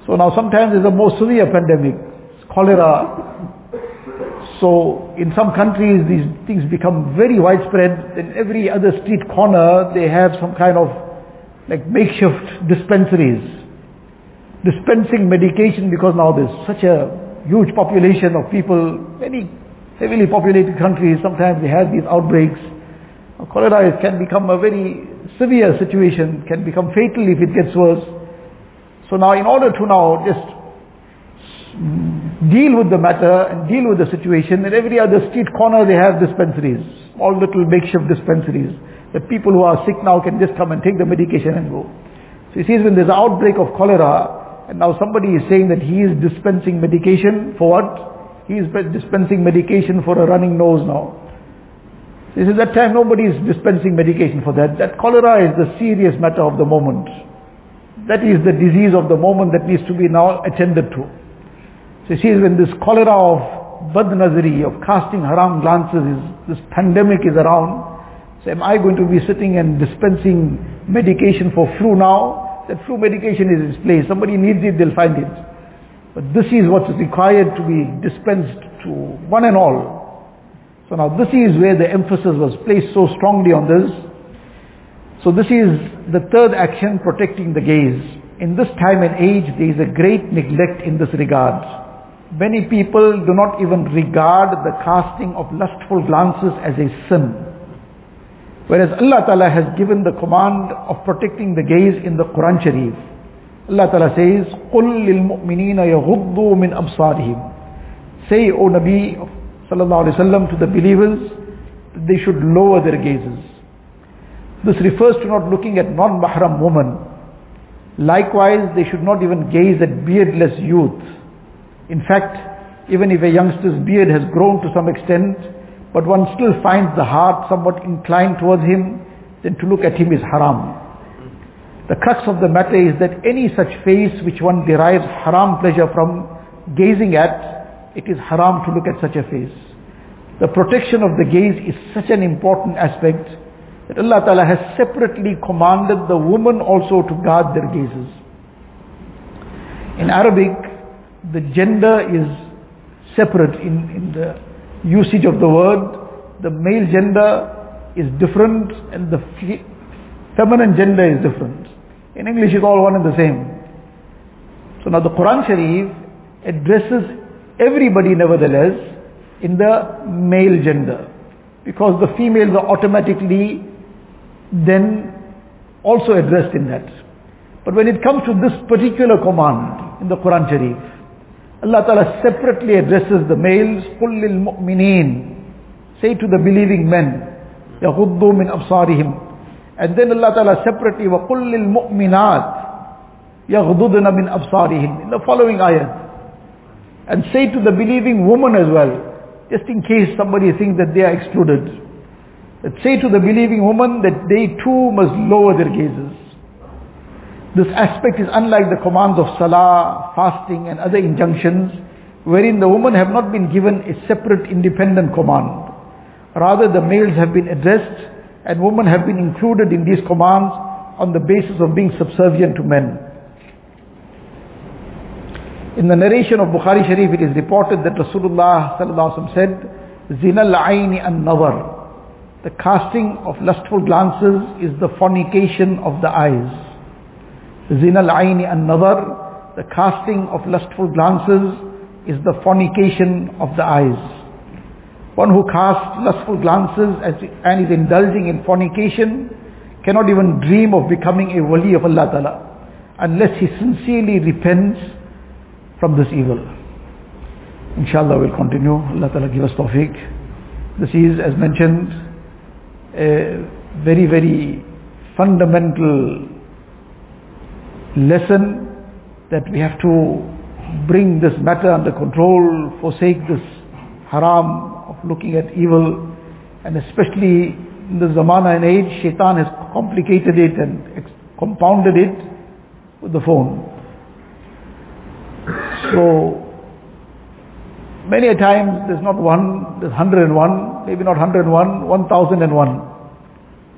So now sometimes there's a more severe pandemic, cholera. So in some countries these things become very widespread. In every other street corner they have some kind of like makeshift dispensaries. Dispensing medication because now there's such a huge population of people, many heavily populated countries, sometimes they have these outbreaks. Now, cholera can become a very severe situation, can become fatal if it gets worse. So now in order to now just deal with the matter and deal with the situation, in every other street corner they have dispensaries, small little makeshift dispensaries. The people who are sick now can just come and take the medication and go. So he says when there's an outbreak of cholera, and now somebody is saying that he is dispensing medication for what? He is dispensing medication for a running nose now. This is that time nobody is dispensing medication for that. That cholera is the serious matter of the moment. That is the disease of the moment that needs to be now attended to. So you see when this cholera of badnazari, of casting haram glances, is, this pandemic is around, so am I going to be sitting and dispensing medication for flu now? that flu medication is in place. Somebody needs it, they'll find it. But this is what's required to be dispensed to one and all. So now this is where the emphasis was placed so strongly on this. So this is the third action, protecting the gaze. In this time and age, there is a great neglect in this regard. Many people do not even regard the casting of lustful glances as a sin. Whereas Allah Ta'ala has given the command of protecting the gaze in the Quran Sharif. Allah Ta'ala says, قُلْ لِلْمُؤْمِنِينَ يَغُضُّوا مِنْ أَبْصَارِهِمْ Say, O Nabi Sallallahu Alaihi Wasallam to the believers, that they should lower their gazes. This refers to not looking at non-mahram women. Likewise, they should not even gaze at beardless youth. In fact, even if a youngster's beard has grown to some extent, but one still finds the heart somewhat inclined towards him, then to look at him is haram. The crux of the matter is that any such face which one derives haram pleasure from gazing at, it is haram to look at such a face. The protection of the gaze is such an important aspect that Allah Ta'ala has separately commanded the woman also to guard their gazes. In Arabic, the gender is separate in, in the usage of the word, the male gender is different and the feminine gender is different. In English it's all one and the same. So now the Quran Sharif addresses everybody nevertheless in the male gender. Because the females are automatically then also addressed in that. But when it comes to this particular command in the Quran Sharif, Allah Ta'ala separately addresses the males, قُلْ لِلْمُؤْمِنِينَ say to the believing men, يَغُضُّوا مِنْ أَبْصَارِهِمْ And then Allah Ta'ala separately, وَقُلْ لِلْمُؤْمِنَاتِ يَغْضُضْنَ مِنْ أَبْصَارِهِمْ In the following ayat. And say to the believing woman as well, just in case somebody thinks that they are excluded. That say to the believing woman that they too must lower their gazes. This aspect is unlike the commands of salah, fasting and other injunctions, wherein the women have not been given a separate independent command. Rather the males have been addressed and women have been included in these commands on the basis of being subservient to men. In the narration of Bukhari Sharif, it is reported that Rasulullah said, Zina al-aini an-nazar. The casting of lustful glances is the fornication of the eyes. Zina al-aini an-nazar. The casting of lustful glances is the fornication of the eyes. One who casts lustful glances and is indulging in fornication cannot even dream of becoming a wali of Allah Ta'ala unless he sincerely repents from this evil. Inshallah we'll continue. Allah Ta'ala give us tawfiq. This is, as mentioned, a very, very fundamental lesson that we have to bring this matter under control, forsake this haram, of looking at evil and especially in the zamana and age shaitan has complicated it and compounded it with the phone. So many a times there's not one there's 101 maybe not 101 1001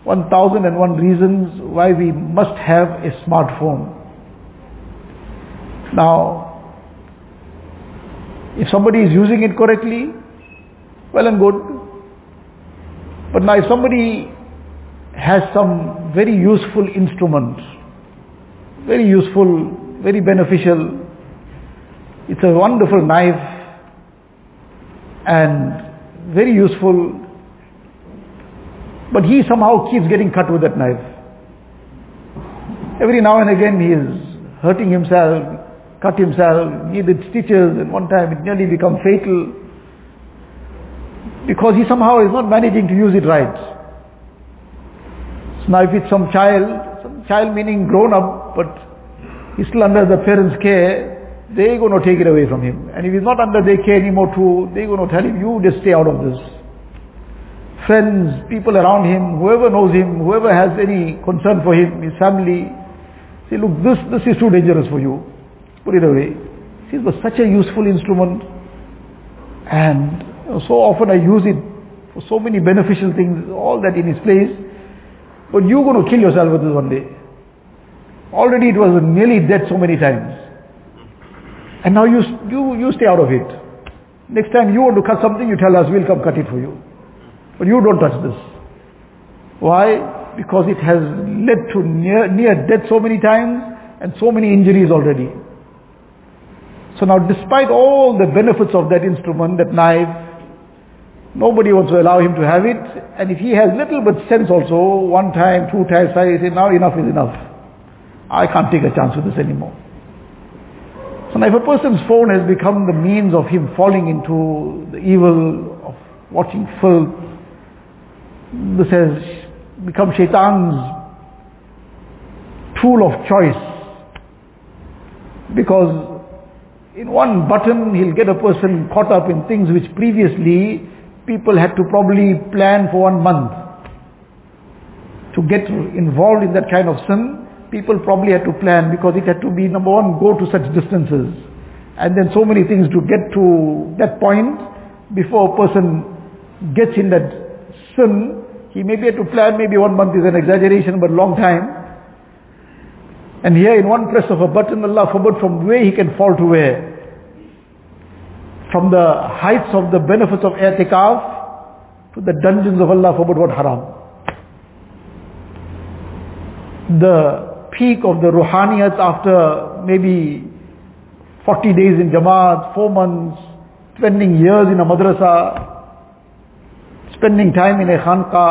1001 reasons why we must have a smartphone now if somebody is using it correctly well and good. But now if somebody has some very useful instrument, very useful, very beneficial, it's a wonderful knife and very useful, but he somehow keeps getting cut with that knife. Every now and again he is hurting himself, cut himself, needed stitches, and one time it nearly become fatal because he somehow is not managing to use it right. So now if it's some child, some child meaning grown up, but he's still under the parents' care, they're going to take it away from him. And if he's not under their care anymore too, they're going to tell him, you just stay out of this. Friends, people around him, whoever knows him, whoever has any concern for him, his family, say, look, this, this is too dangerous for you. Put it away. See, it was such a useful instrument. And so often I use it for so many beneficial things, all that in its place. But you're going to kill yourself with this one day. Already it was nearly dead so many times. And now you, you, you stay out of it. Next time you want to cut something, you tell us, we'll come cut it for you. But you don't touch this. Why? Because it has led to near, near death so many times and so many injuries already. So now despite all the benefits of that instrument, that knife, Nobody wants to allow him to have it. And if he has little bit sense also, one time, two times, he say, now enough is enough. I can't take a chance with this anymore. So now if a person's phone has become the means of him falling into the evil of watching filth, this has become shaitan's tool of choice. Because in one button he'll get a person caught up in things which previously people had to probably plan for one month to get involved in that kind of sin. People probably had to plan because it had to be number one, go to such distances, and then so many things to get to that point before a person gets in that sin. He maybe had to plan, maybe one month is an exaggeration, but long time. And here in one press of a button, Allah forbid from where he can fall to where from the heights of the benefits of i'tikaf to the dungeons of Allah forbid what haram. The peak of the ruhaniyat after maybe 40 days in Jamaat, 4 months, spending years in a madrasa, spending time in a khanqa,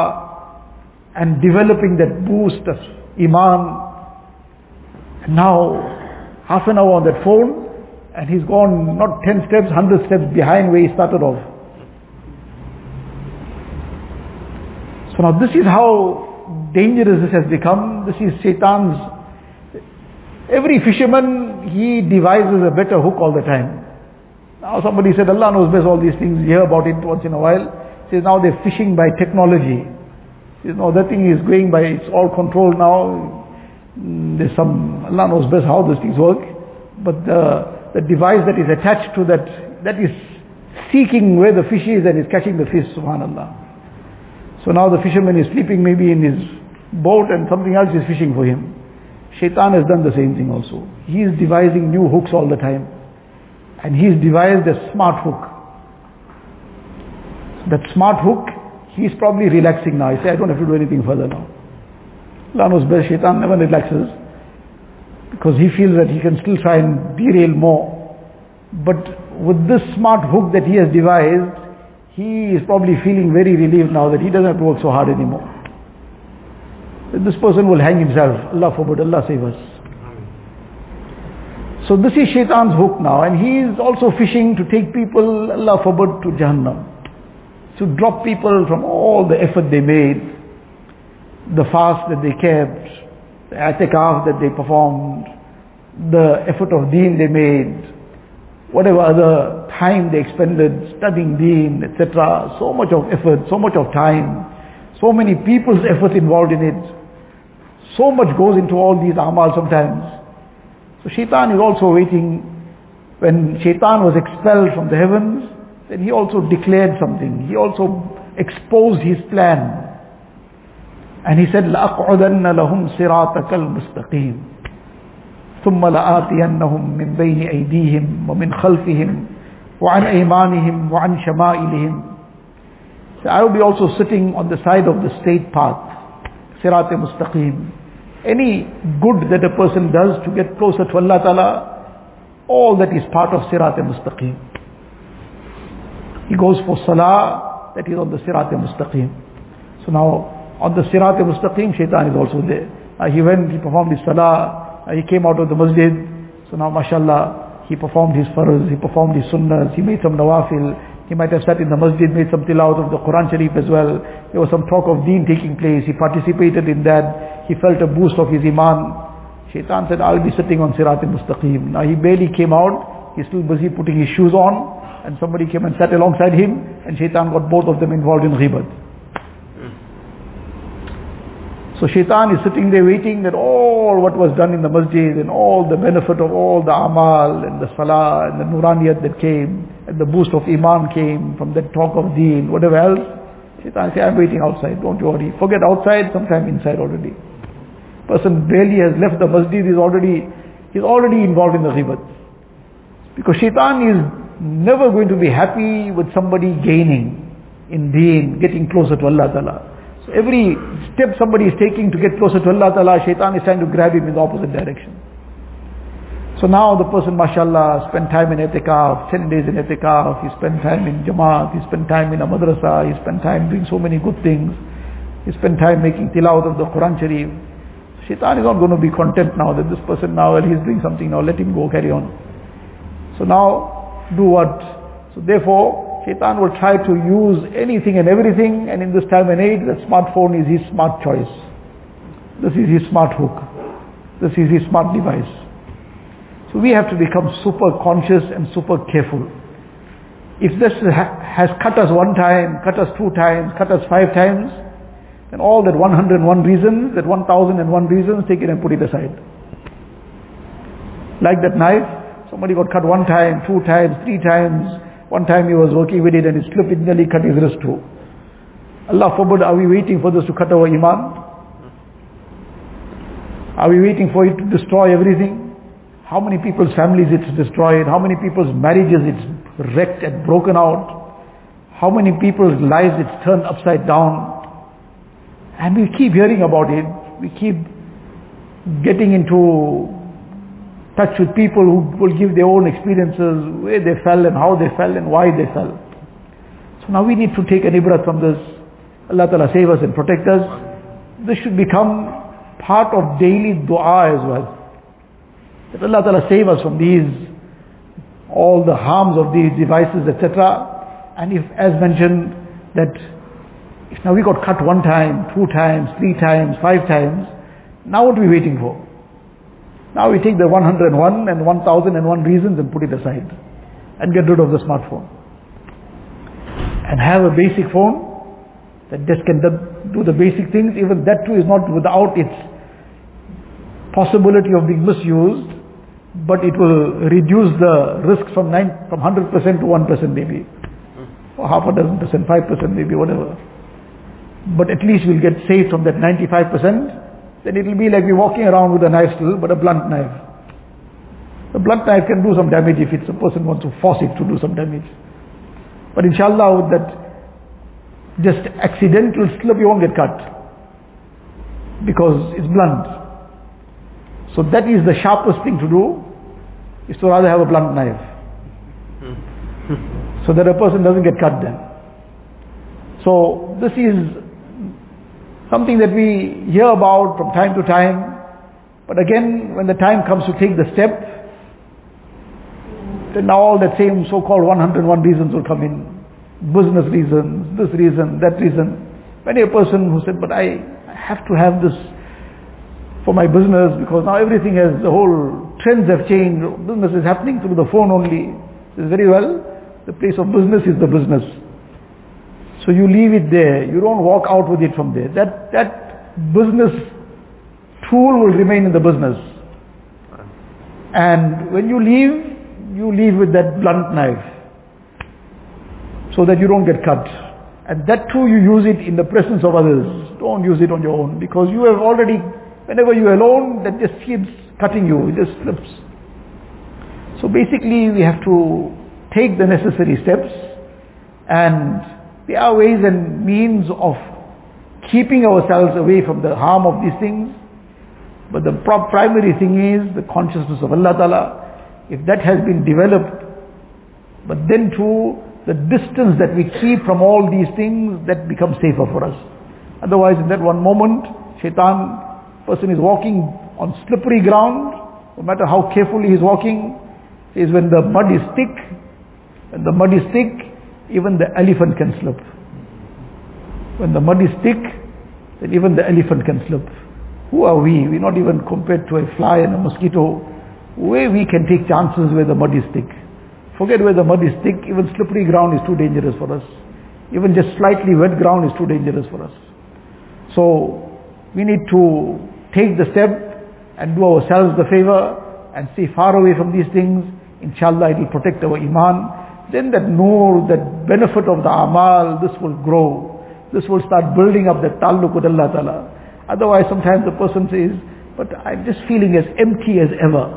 and developing that boost of iman. Now, half an hour on that phone, and he's gone not 10 steps, 100 steps behind where he started off. So now this is how dangerous this has become. This is Shaitan's. Every fisherman, he devises a better hook all the time. Now somebody said, Allah knows best all these things. You hear about it once in a while. Says now they're fishing by technology. Says no, that thing is going by, it's all controlled now. Mm, There's some, Allah knows best how these things work. But the, the device that is attached to that, that is seeking where the fish is and is catching the fish, subhanAllah. So now the fisherman is sleeping maybe in his boat and something else is fishing for him. Shaitan has done the same thing also. He is devising new hooks all the time. And he's devised a smart hook. That smart hook, he's probably relaxing now. He say, I don't have to do anything further now. Allah knows Shaitan never relaxes. Because he feels that he can still try and derail more. But with this smart hook that he has devised, he is probably feeling very relieved now that he doesn't have to work so hard anymore. This person will hang himself. Allah forbid, Allah save us. So this is shaitan's hook now and he is also fishing to take people, Allah forbid, to Jahannam. To drop people from all the effort they made, the fast that they kept, the atikaf that they performed, the effort of deen they made, whatever other time they expended studying deen, etc. So much of effort, so much of time, so many people's effort involved in it. So much goes into all these amal sometimes. So shaitan is also waiting. When shaitan was expelled from the heavens, then he also declared something. He also exposed his plan. And he said, لَأَقْعُدَنَّ لَهُمْ صِرَاطَكَ الْمُسْتَقِيمِ ثم لآتينهم من بين أيديهم ومن خلفهم وعن أيمانهم وعن شمائلهم So I will be also sitting on the side of the straight path, Sirat Mustaqim. Any good that a person does to get closer to Allah Ta'ala, all that is part of Sirat Mustaqim. He goes for Salah, that is on the Sirat Mustaqim. So now, on the Sirat al Mustaqim, Shaitan is also there. Uh, he went, he performed his Salah, uh, he came out of the masjid, so now mashallah, he performed his farz, he performed his sunnahs, he made some nawafil, he might have sat in the masjid, made some tilawat of the Quran Sharif as well. There was some talk of deen taking place, he participated in that, he felt a boost of his iman. Shaitan said, I'll be sitting on Sirat al-Mustaqim. Now he barely came out, he's still busy putting his shoes on, and somebody came and sat alongside him, and Shaitan got both of them involved in ghibat. So shaitan is sitting there waiting that all what was done in the masjid and all the benefit of all the amal and the salah and the nuraniyat that came and the boost of iman came from that talk of deen, whatever else. Shaitan say, I'm waiting outside, don't worry. Forget outside, sometime inside already. Person barely has left the masjid, is already, he's already involved in the ghibat. Because shaitan is never going to be happy with somebody gaining in deen, getting closer to Allah Ta'ala. Every step somebody is taking to get closer to Allah Ta'ala, shaitan is trying to grab him in the opposite direction. So now the person, mashallah, spent time in etikaf, 10 days in etikaf, he spent time in jamaat, he spent time in a madrasa, he spent time doing so many good things, he spent time making tilawat of the Quran Sharif. Shaitan is not going to be content now that this person now, well, he's doing something now, let him go, carry on. So now, do what? So therefore, Shaitan will try to use anything and everything, and in this time and age, the smartphone is his smart choice. This is his smart hook. This is his smart device. So we have to become super conscious and super careful. If this has cut us one time, cut us two times, cut us five times, then all that 101 reasons, that 1001 reasons, take it and put it aside. Like that knife, somebody got cut one time, two times, three times, one time he was working with it and it slipped, it nearly cut his wrist too. Allah forbid, are we waiting for this to cut our iman? Are we waiting for it to destroy everything? How many people's families it's destroyed? How many people's marriages it's wrecked and broken out? How many people's lives it's turned upside down? And we keep hearing about it. We keep getting into touch with people who will give their own experiences, where they fell and how they fell and why they fell. So now we need to take an ibrat from this. Allah Ta'ala save us and protect us. This should become part of daily dua as well. That Allah Ta'ala save us from these, all the harms of these devices, etc. And if, as mentioned, that If now we got cut one time, two times, three times, five times, now what are we waiting for? Now we take the 101 and 1001 reasons and put it aside and get rid of the smartphone. And have a basic phone that just can do the basic things, even that too is not without its possibility of being misused, but it will reduce the risk from, nine, from 100% to 1% maybe, or half a dozen percent, 5% maybe, whatever. But at least we'll get saved from that 95%, then it will be like we're walking around with a knife still, but a blunt knife. A blunt knife can do some damage if it's a person wants to force it to do some damage. But inshallah, with that just accidental slip, you won't get cut. Because it's blunt. So that is the sharpest thing to do, is to rather have a blunt knife. Hmm. so that a person doesn't get cut then. So this is something that we hear about from time to time. But again, when the time comes to take the step, then now all that same so-called 101 reasons will come in. Business reasons, this reason, that reason. Many a person who said, but I have to have this for my business because now everything has, the whole trends have changed. Business is happening through the phone only. Says very well, the place of business is the business. So you leave it there. You don't walk out with it from there. That, that business tool will remain in the business. And when you leave, you leave with that blunt knife so that you don't get cut. And that too you use it in the presence of others. Don't use it on your own because you have already, whenever you're alone, that just keeps cutting you, it just slips. So basically we have to take the necessary steps and there are ways and means of keeping ourselves away from the harm of these things. But the primary thing is the consciousness of Allah Ta'ala. If that has been developed, but then too, the distance that we keep from all these things, that becomes safer for us. Otherwise, in that one moment, shaitan, person is walking on slippery ground, no matter how carefully he's walking, is when the mud is thick, when the mud is thick, even the elephant can slip. When the mud is thick, then even the elephant can slip. Who are we? We're not even compared to a fly and a mosquito where we can take chances where the mud is thick. Forget where the mud is thick, even slippery ground is too dangerous for us. Even just slightly wet ground is too dangerous for us. So, we need to take the step and do ourselves the favor and stay far away from these things. Inshallah, it will protect our iman. Then that nur, that benefit of the amal, this will grow. This will start building up that taluk with Allah Ta'ala. Otherwise, sometimes the person says, but I'm just feeling as empty as ever.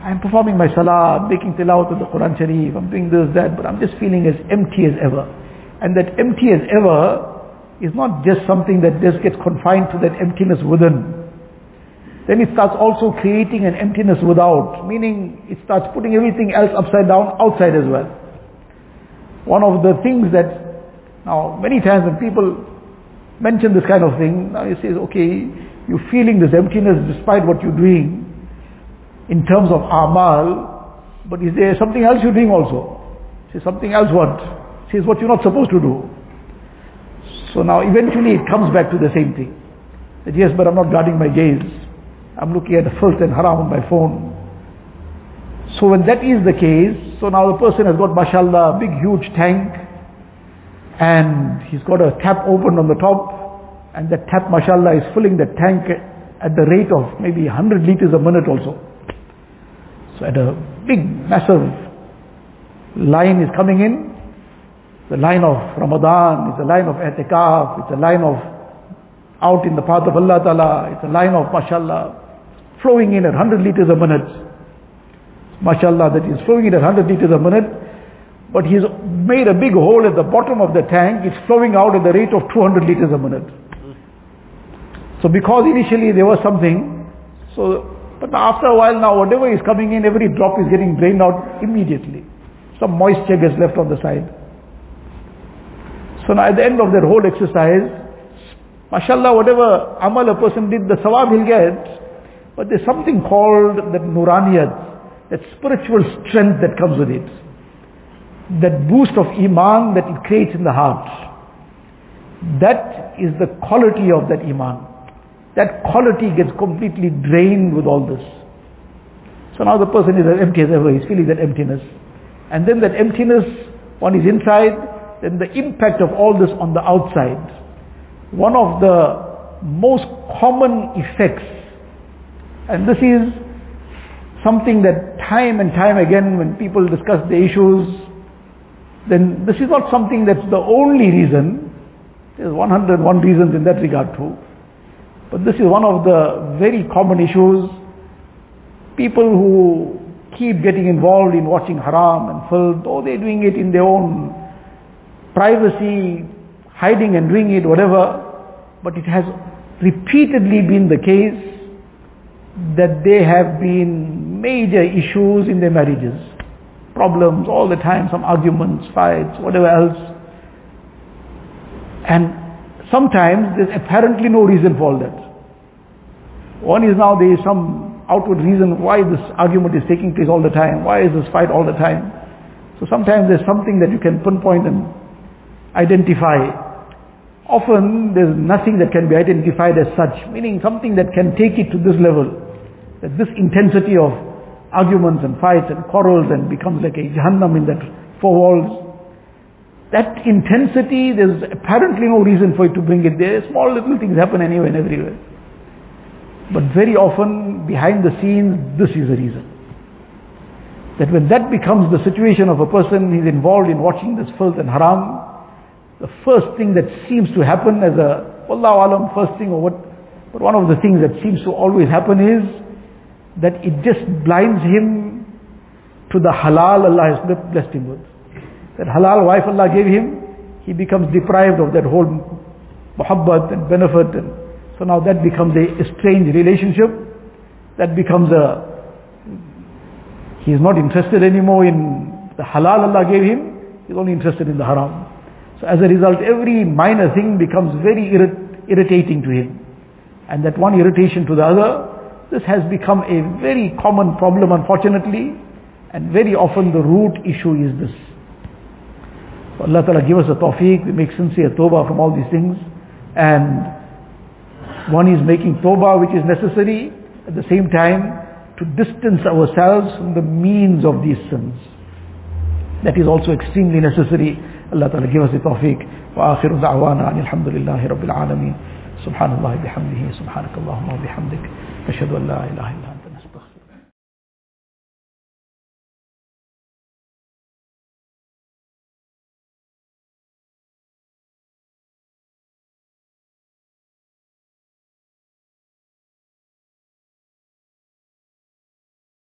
I'm performing my salah, making tilawat of the Quran Sharif, I'm doing this, that, but I'm just feeling as empty as ever. And that empty as ever is not just something that just gets confined to that emptiness within. Then it starts also creating an emptiness without, meaning it starts putting everything else upside down outside as well. One of the things that, now many times when people mention this kind of thing, now you say, okay, you're feeling this emptiness despite what you're doing, in terms of amal, but is there something else you're doing also? Say something else what? Says what you're not supposed to do. So now eventually it comes back to the same thing. That yes, but I'm not guarding my gaze. I'm looking at the filth and haram on my phone. So when that is the case, so now the person has got mashallah, a big huge tank, and he's got a tap open on the top, and that tap mashallah is filling the tank at the rate of maybe 100 liters a minute also. So at a big, massive line is coming in, the line of Ramadan, it's a line of i'tikaf, it's a line of out in the path of Allah Ta'ala, it's a line of mashallah, flowing in at 100 liters a minute. Mashallah, that is flowing in at 100 liters a minute, but he's made a big hole at the bottom of the tank, it's flowing out at the rate of 200 liters a minute. So because initially there was something, so but after a while now, whatever is coming in, every drop is getting drained out immediately. Some moisture gets left on the side. So now at the end of that whole exercise, mashallah, whatever amal a person did, the sawab he'll get. But there's something called that nuraniyat, that spiritual strength that comes with it. That boost of iman that it creates in the heart. that is the quality of that iman. That quality gets completely drained with all this. So now the person is as empty as ever, he's feeling that emptiness. And then that emptiness, one is inside, then the impact of all this on the outside. One of the most common effects, and this is something that time and time again when people discuss the issues, then this is not something that's the only reason. There's 101 reasons in that regard too. But this is one of the very common issues. People who keep getting involved in watching haram and filth, though they're doing it in their own privacy, hiding and doing it, whatever. But it has repeatedly been the case that there have been major issues in their marriages. Problems all the time, some arguments, fights, whatever else. And sometimes there's apparently no reason for all that. One is now there is some outward reason why this argument is taking place all the time, why is this fight all the time. So sometimes there's something that you can pinpoint and identify. Often there's nothing that can be identified as such, meaning something that can take it to this level, that this intensity of arguments and fights and quarrels and becomes like a jahannam in that four walls. That intensity, there's apparently no reason for it to bring it there. Small little things happen anywhere and everywhere. But very often, behind the scenes, this is the reason. That when that becomes the situation of a person, he's involved in watching this filth and haram, the first thing that seems to happen as a, Wallahu alam, first thing or what, but one of the things that seems to always happen is that it just blinds him to the halal Allah has blessed him with. That halal wife Allah gave him, he becomes deprived of that whole muhabbat and benefit and so now that becomes a, strange relationship. That becomes a, he is not interested anymore in the halal Allah gave him, he's only interested in the haram. So as a result, every minor thing becomes very irrit- irritating to him. And that one irritation to the other, this has become a very common problem unfortunately. And very often the root issue is this. Allah Ta'ala give us a tawfiq, we make sincere tawbah from all these things. And one is making tawbah which is necessary, at the same time to distance ourselves from the means of these sins. That is also extremely necessary. Allah Ta'ala give us the tawfiq. وآخر دعوانا أن الحمد لله رب العالمين سبحان الله بحمده سبحانك اللهم وبحمدك أشهد أن لا إله إلا